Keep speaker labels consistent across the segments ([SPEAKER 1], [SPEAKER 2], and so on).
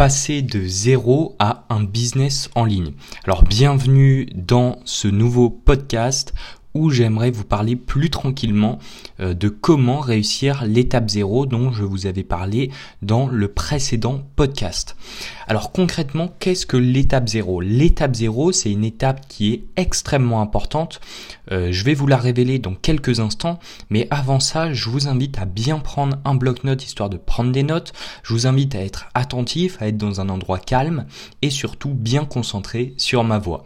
[SPEAKER 1] passer de zéro à un business en ligne. Alors bienvenue dans ce nouveau podcast où j'aimerais vous parler plus tranquillement euh, de comment réussir l'étape zéro dont je vous avais parlé dans le précédent podcast. Alors concrètement, qu'est-ce que l'étape zéro? L'étape zéro, c'est une étape qui est extrêmement importante. Euh, je vais vous la révéler dans quelques instants, mais avant ça, je vous invite à bien prendre un bloc-notes histoire de prendre des notes. Je vous invite à être attentif, à être dans un endroit calme et surtout bien concentré sur ma voix.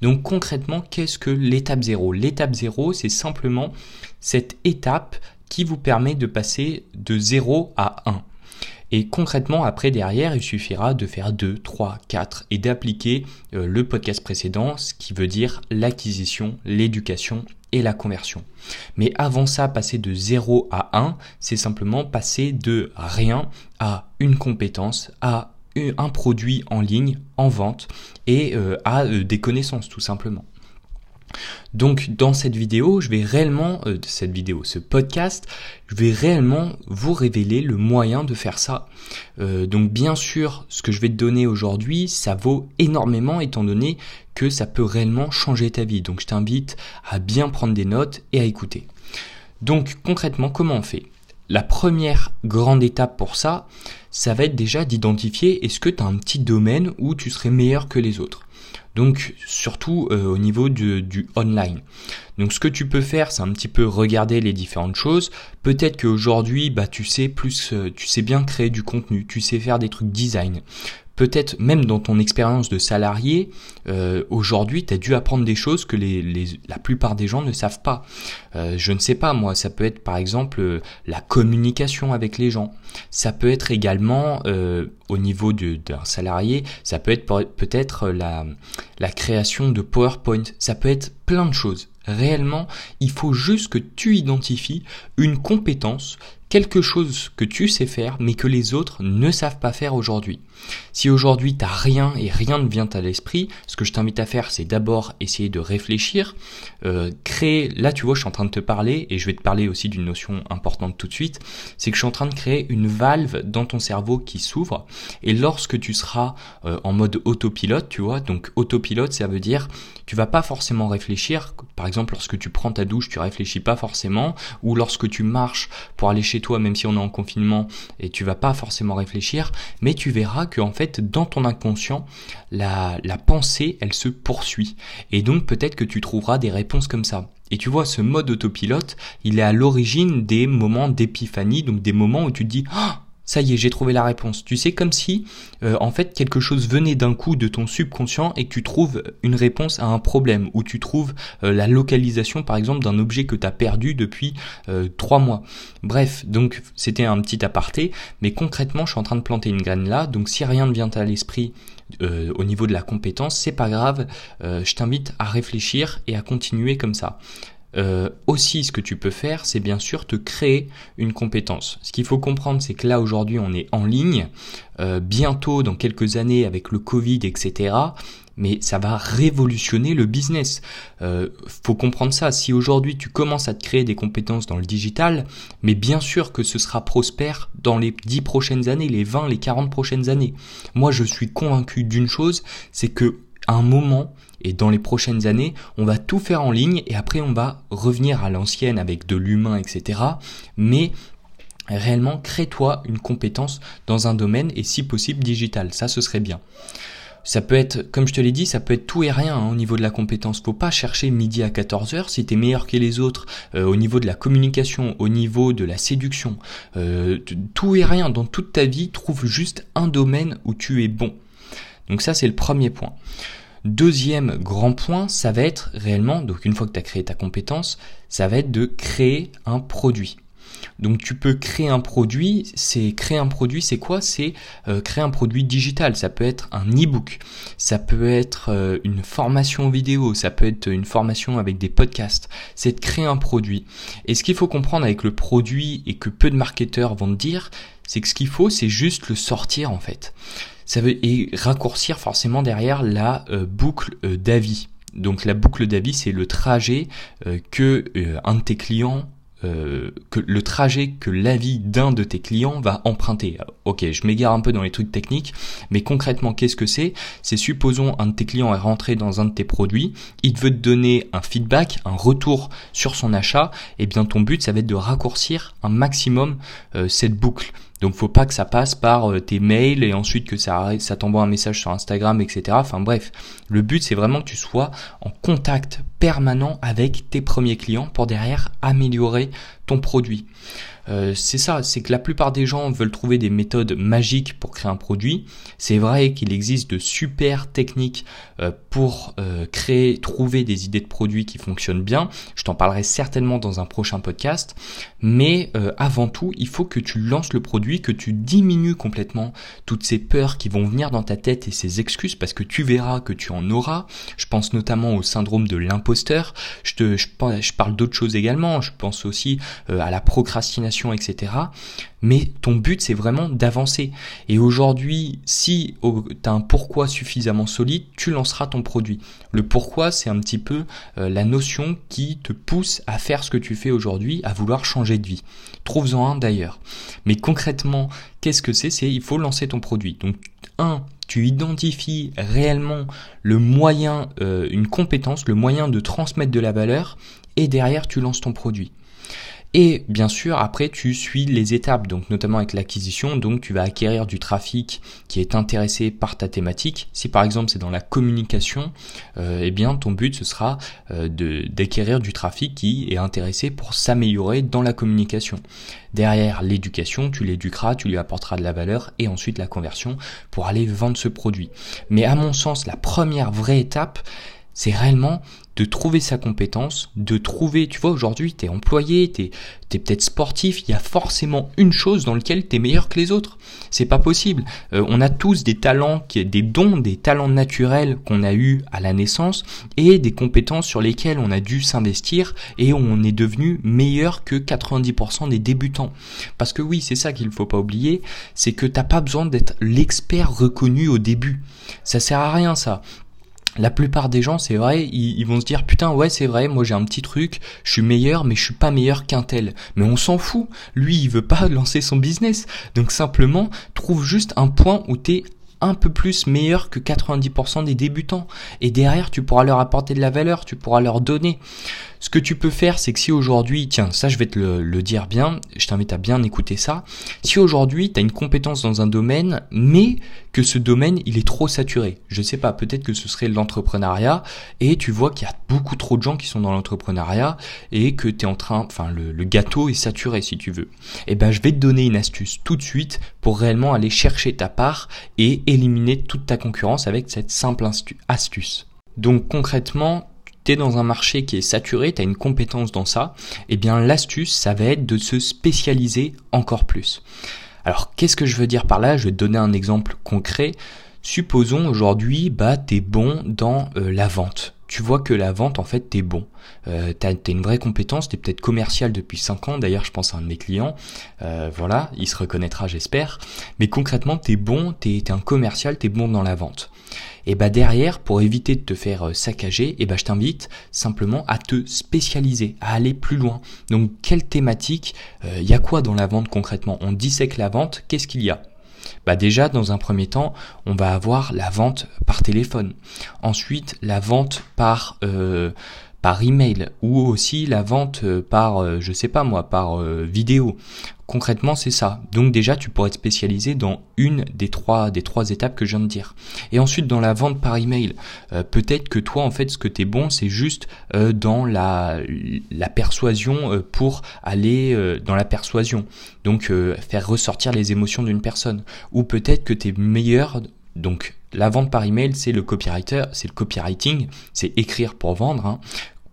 [SPEAKER 1] Donc concrètement, qu'est-ce que l'étape 0 L'étape 0, c'est simplement cette étape qui vous permet de passer de 0 à 1. Et concrètement, après, derrière, il suffira de faire 2, 3, 4 et d'appliquer euh, le podcast précédent, ce qui veut dire l'acquisition, l'éducation et la conversion. Mais avant ça, passer de 0 à 1, c'est simplement passer de rien à une compétence, à un produit en ligne, en vente, et euh, à euh, des connaissances tout simplement. Donc dans cette vidéo, je vais réellement, euh, cette vidéo, ce podcast, je vais réellement vous révéler le moyen de faire ça. donc bien sûr, ce que je vais te donner aujourd'hui, ça vaut énormément étant donné que ça peut réellement changer ta vie. Donc je t'invite à bien prendre des notes et à écouter. Donc concrètement, comment on fait? La première grande étape pour ça, ça va être déjà d'identifier est-ce que tu as un petit domaine où tu serais meilleur que les autres? Donc surtout euh, au niveau du, du, online. Donc ce que tu peux faire, c'est un petit peu regarder les différentes choses. Peut-être qu'aujourd'hui, bah tu sais plus, euh, tu sais bien créer du contenu, tu sais faire des trucs design peut-être même dans ton expérience de salarié, euh, aujourd'hui, tu as dû apprendre des choses que la plupart des gens ne savent pas. Euh, je ne sais pas, moi, ça peut être par exemple euh, la communication avec les gens. Ça peut être également, au niveau d'un salarié, ça peut être peut-être la création de PowerPoint. Ça peut être plein de choses. Réellement, il faut juste que tu identifies une compétence quelque chose que tu sais faire mais que les autres ne savent pas faire aujourd'hui. Si aujourd'hui t'as rien et rien ne vient à l'esprit, ce que je t'invite à faire c'est d'abord essayer de réfléchir, euh, créer, là tu vois je suis en train de te parler et je vais te parler aussi d'une notion importante tout de suite, c'est que je suis en train de créer une valve dans ton cerveau qui s'ouvre et lorsque tu seras euh, en mode autopilote, tu vois, donc autopilote ça veut dire tu vas pas forcément réfléchir, par exemple lorsque tu prends ta douche tu réfléchis pas forcément ou lorsque tu marches pour aller chez toi, même si on est en confinement, et tu vas pas forcément réfléchir, mais tu verras que en fait, dans ton inconscient, la, pensée, elle se poursuit. Et donc peut-être que tu trouveras des réponses comme ça. Et tu vois, ce mode autopilote, il est à l'origine des moments d'épiphanie, donc des moments où tu te dis, oh, ça y est, j'ai trouvé la réponse. Tu sais, comme si, euh, en fait, quelque chose venait d'un coup de ton subconscient et que tu trouves une réponse à un problème, ou tu trouves euh, la localisation, par exemple, d'un objet que tu as perdu depuis euh, trois mois. Bref, donc c'était un petit aparté, mais concrètement, je suis en train de planter une graine là, donc si rien ne vient à l'esprit au niveau de la compétence, c'est pas grave, je t'invite à réfléchir et à continuer comme ça. Euh, aussi, ce que tu peux faire, c'est bien sûr te créer une compétence. Ce qu'il faut comprendre, c'est que là aujourd'hui, on est en ligne. Euh, bientôt, dans quelques années, avec le Covid, etc. Mais ça va révolutionner le business. Euh, faut comprendre ça. Si aujourd'hui tu commences à te créer des compétences dans le digital, mais bien sûr que ce sera prospère dans les 10 prochaines années, les 20, les 40 prochaines années. Moi, je suis convaincu d'une chose, c'est que à un moment, et dans les prochaines années, on va tout faire en ligne et après on va revenir à l'ancienne avec de l'humain, etc. Mais réellement, crée-toi une compétence dans un domaine et si possible digital. Ça, ce serait bien. Ça peut être, comme je te l'ai dit, ça peut être tout et rien hein, au niveau de la compétence. Faut pas chercher midi à 14h si tu es meilleur que les autres euh, au niveau de la communication, au niveau de la séduction. Euh, tout et rien dans toute ta vie, trouve juste un domaine où tu es bon. Donc ça, c'est le premier point. Deuxième grand point, ça va être réellement, donc une fois que tu as créé ta compétence, ça va être de créer un produit. Donc tu peux créer un produit, c'est créer un produit, c'est quoi? C'est euh, créer un produit digital. Ça peut être un e-book, ça peut être euh, une formation vidéo, ça peut être une formation avec des podcasts. C'est de créer un produit. Et ce qu'il faut comprendre avec le produit et que peu de marketeurs vont te dire, c'est que ce qu'il faut, c'est juste le sortir en fait ça veut et raccourcir forcément derrière la euh, boucle euh, d'avis. Donc la boucle d'avis, c'est le trajet euh, que un de tes clients euh, que le trajet que l'avis d'un de tes clients va emprunter. Ok, je m'égare un peu dans les trucs techniques, mais concrètement, qu'est-ce que c'est? C'est supposons un de tes clients est rentré dans un de tes produits, il veut te donner un feedback, un retour sur son achat, et eh bien ton but, ça va être de raccourcir un maximum euh, cette boucle. Donc faut pas que ça passe par euh, tes mails et ensuite que ça, ça t'envoie un message sur Instagram, etc. Enfin bref, le but c'est vraiment que tu sois en contact permanent avec tes premiers clients pour derrière améliorer produit. Euh, c'est ça, c'est que la plupart des gens veulent trouver des méthodes magiques pour créer un produit. C'est vrai qu'il existe de super techniques euh, pour euh, créer, trouver des idées de produits qui fonctionnent bien. Je t'en parlerai certainement dans un prochain podcast. Mais avant tout, il faut que tu lances le produit, que tu diminues complètement toutes ces peurs qui vont venir dans ta tête et ces excuses parce que tu verras que tu en auras. Je pense notamment au syndrome de l'imposteur. Je, te, je parle d'autres choses également. Je pense aussi à la procrastination etc. Mais ton but, c'est vraiment d'avancer. Et aujourd'hui, si tu as un pourquoi suffisamment solide, tu lanceras ton produit. Le pourquoi, c'est un petit peu euh, la notion qui te pousse à faire ce que tu fais aujourd'hui, à vouloir changer de vie. Trouve-en un d'ailleurs. Mais concrètement, qu'est-ce que c'est? C'est il faut lancer ton produit. Donc, un, tu identifies réellement le moyen, euh, une compétence, le moyen de transmettre de la valeur, et derrière tu lances ton produit. Et bien sûr, après, tu suis les étapes, donc notamment avec l'acquisition, donc tu vas acquérir du trafic qui est intéressé par ta thématique. Si par exemple c'est dans la communication, euh, eh bien ton but ce sera euh, d'acquérir du trafic qui est intéressé pour s'améliorer dans la communication. Derrière l'éducation, tu l'éduqueras, tu lui apporteras de la valeur et ensuite la conversion pour aller vendre ce produit. Mais à mon sens, la première vraie étape, c'est réellement de trouver sa compétence, de trouver, tu vois, aujourd'hui, tu es employé, tu es, peut-être sportif, il y a forcément une chose dans laquelle tu es meilleur que les autres. C'est pas possible. Euh, on a tous des talents, des dons, des talents naturels qu'on a eu à la naissance et des compétences sur lesquelles on a dû s'investir et on est devenu meilleur que 90% des débutants. Parce que oui, c'est ça qu'il faut pas oublier, c'est que t'as pas besoin d'être l'expert reconnu au début. Ça sert à rien ça la plupart des gens, c'est vrai, ils, vont se dire putain ouais c'est vrai, moi j'ai un petit truc, je suis meilleur, mais je suis pas meilleur qu'un tel. Mais on s'en fout. Lui, il veut pas lancer son business. Donc simplement, trouve juste un point où t'es un peu plus meilleur que 90% des débutants. Et derrière, tu pourras leur apporter de la valeur, tu pourras leur donner. Ce que tu peux faire, c'est que si aujourd'hui, tiens, ça je vais te le, dire bien, je t'invite à bien écouter ça. Si aujourd'hui, tu as une compétence dans un domaine, mais que ce domaine, il est trop saturé. Je sais pas, peut-être que ce serait l'entrepreneuriat, et tu vois qu'il y a beaucoup trop de gens qui sont dans l'entrepreneuriat, et que tu es en train, enfin, le, gâteau est saturé si tu veux. Eh ben, je vais te donner une astuce tout de suite pour réellement aller chercher ta part et éliminer toute ta concurrence avec cette simple astuce. Donc concrètement, dans un marché qui est saturé, tu as une compétence dans ça, eh bien l'astuce, ça va être de se spécialiser encore plus. Alors qu'est-ce que je veux dire par là? Je vais te donner un exemple concret. Supposons aujourd'hui, bah, tu es bon dans euh, la vente tu vois que la vente, en fait, t'es bon. Euh, t'as as une vraie compétence, t'es peut-être commercial depuis 5 ans. D'ailleurs, je pense à un de mes clients. Euh, voilà, il se reconnaîtra, j'espère. Mais concrètement, t'es bon, t'es es un commercial, t'es bon dans la vente. Et bah derrière, pour éviter de te faire euh, saccager, et bah je t'invite simplement à te spécialiser, à aller plus loin. Donc, quelle thématique Il y a quoi dans la vente concrètement? On dissèque la vente, qu'est-ce qu'il y a? Bah déjà, dans un premier temps, on va avoir la vente par téléphone. Ensuite, la vente par euh, par email ou aussi la vente euh, par euh, je sais pas moi par euh, vidéo. Concrètement, c'est ça. Donc déjà, tu pourrais te spécialiser dans une des trois des trois étapes que je viens de dire. Et ensuite dans la vente par email, peut-être que toi en fait ce que tu es bon, c'est juste dans la persuasion pour aller dans la persuasion. Donc faire ressortir les émotions d'une personne ou peut-être que tu es meilleur donc la vente par email, c'est le copywriter, c'est le copywriting, c'est écrire pour vendre. Hein.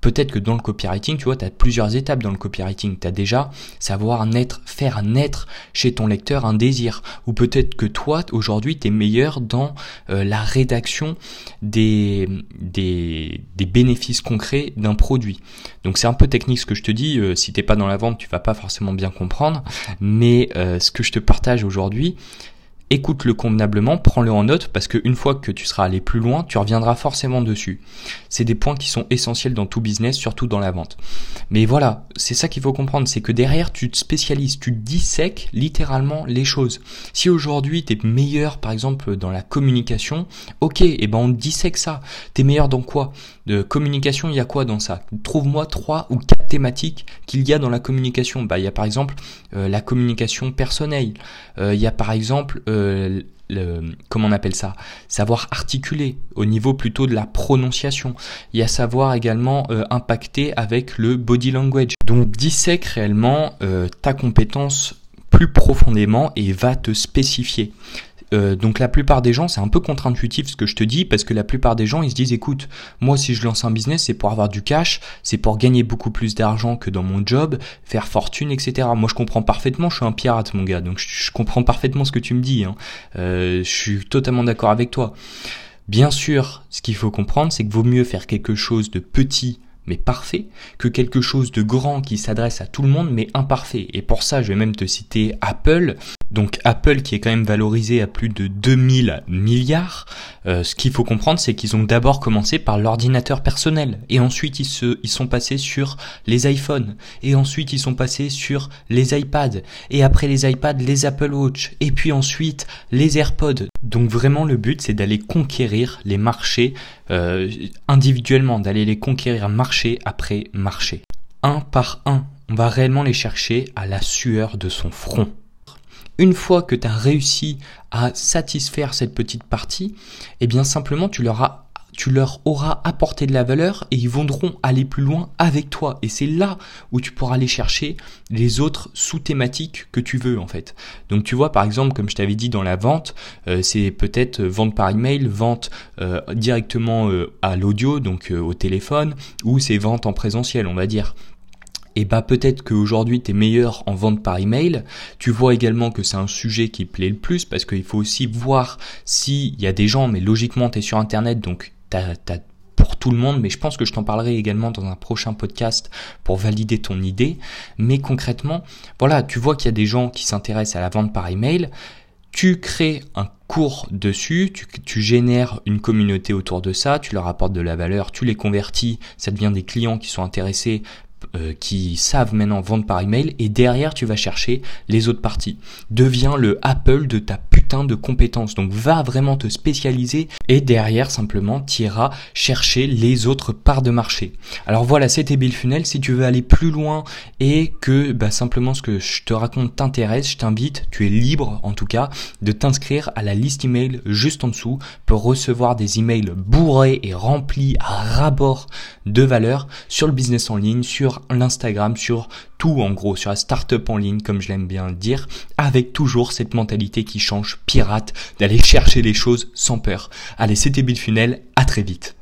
[SPEAKER 1] Peut-être que dans le copywriting, tu vois, tu as plusieurs étapes dans le copywriting. Tu as déjà savoir naître, faire naître chez ton lecteur un désir. Ou peut-être que toi, aujourd'hui, tu es meilleur dans euh, la rédaction des, des, bénéfices concrets d'un produit. Donc c'est un peu technique ce que je te dis. Euh, si t'es pas dans la vente, tu vas pas forcément bien comprendre. Mais euh, ce que je te partage aujourd'hui, écoute-le convenablement, prends-le en note parce qu'une fois que tu seras allé plus loin, tu reviendras forcément dessus. C'est des points qui sont essentiels dans tout business, surtout dans la vente. Mais voilà, c'est ça qu'il faut comprendre, c'est que derrière tu te spécialises, tu dissèques littéralement les choses. Si aujourd'hui tu es meilleur par exemple dans la communication, ok, et eh ben on dissèque ça. T'es meilleur dans quoi? De communication, il y a quoi dans ça? Trouve-moi trois ou quatre thématiques qu'il y a dans la communication. Bah il y a par exemple euh, la communication personnelle. Euh, il y a par exemple euh, comment on appelle ça Savoir articuler au niveau plutôt de la prononciation. Il y a savoir également euh, impacter avec le body language. Donc dissèque réellement euh, ta compétence plus profondément et va te spécifier. Euh, donc la plupart des gens, c'est un peu contre-intuitif ce que je te dis, parce que la plupart des gens, ils se disent, écoute, moi si je lance un business, c'est pour avoir du cash, c'est pour gagner beaucoup plus d'argent que dans mon job, faire fortune, etc. Moi je comprends parfaitement, je suis un pirate mon gars, donc je, comprends parfaitement ce que tu me dis. Hein. Euh, je suis totalement d'accord avec toi. Bien sûr, ce qu'il faut comprendre, c'est que vaut mieux faire quelque chose de petit mais parfait, que quelque chose de grand qui s'adresse à tout le monde, mais imparfait. Et pour ça, je vais même te citer Apple, donc Apple qui est quand même valorisé à plus de 2000 milliards, euh, ce qu'il faut comprendre c'est qu'ils ont d'abord commencé par l'ordinateur personnel. Et ensuite ils, se, ils sont passés sur les iPhones. Et ensuite ils sont passés sur les iPads. Et après les iPads les Apple Watch. Et puis ensuite les AirPods. Donc vraiment le but c'est d'aller conquérir les marchés euh, individuellement, d'aller les conquérir marché après marché. Un par un, on va réellement les chercher à la sueur de son front une fois que tu as réussi à satisfaire cette petite partie, eh bien simplement tu leur auras apporté de la valeur et ils voudront aller plus loin avec toi. Et c'est là où tu pourras aller chercher les autres sous-thématiques que tu veux en fait. Donc tu vois par exemple comme je t'avais dit dans la vente, euh, c'est peut-être vente par email, vente euh, directement euh, à l'audio, donc au téléphone, ou c'est vente en présentiel on va dire et bah peut-être qu'aujourd'hui tu es meilleur en vente par email. Tu vois également que c'est un sujet qui plaît le plus parce qu'il faut aussi voir s'il y a des gens, mais logiquement tu es sur internet donc tu as, pour tout le monde, mais je pense que je t'en parlerai également dans un prochain podcast pour valider ton idée. Mais concrètement, voilà, tu vois qu'il y a des gens qui s'intéressent à la vente par email. Tu crées un cours dessus, tu, génères une communauté autour de ça, tu leur apportes de la valeur, tu les convertis, ça devient des clients qui sont intéressés euh, qui savent maintenant vendre par email et derrière tu vas chercher les autres parties. Deviens le Apple de ta putain de compétences. Donc va vraiment te spécialiser et derrière simplement tu iras chercher les autres parts de marché. Alors voilà, c'était Bill Funnel. Si tu veux aller plus loin et que bah, simplement ce que je te raconte t'intéresse, je t'invite, tu es libre en tout cas, de t'inscrire à la liste email juste en dessous pour recevoir des emails bourrés et remplis à rabord de valeur sur le business en ligne, sur l'Instagram, sur tout en gros, sur la startup en ligne, comme je l'aime bien dire, avec toujours cette mentalité qui change pirate, d'aller chercher les choses sans peur. Allez, c'était Bill Funnel, à très vite.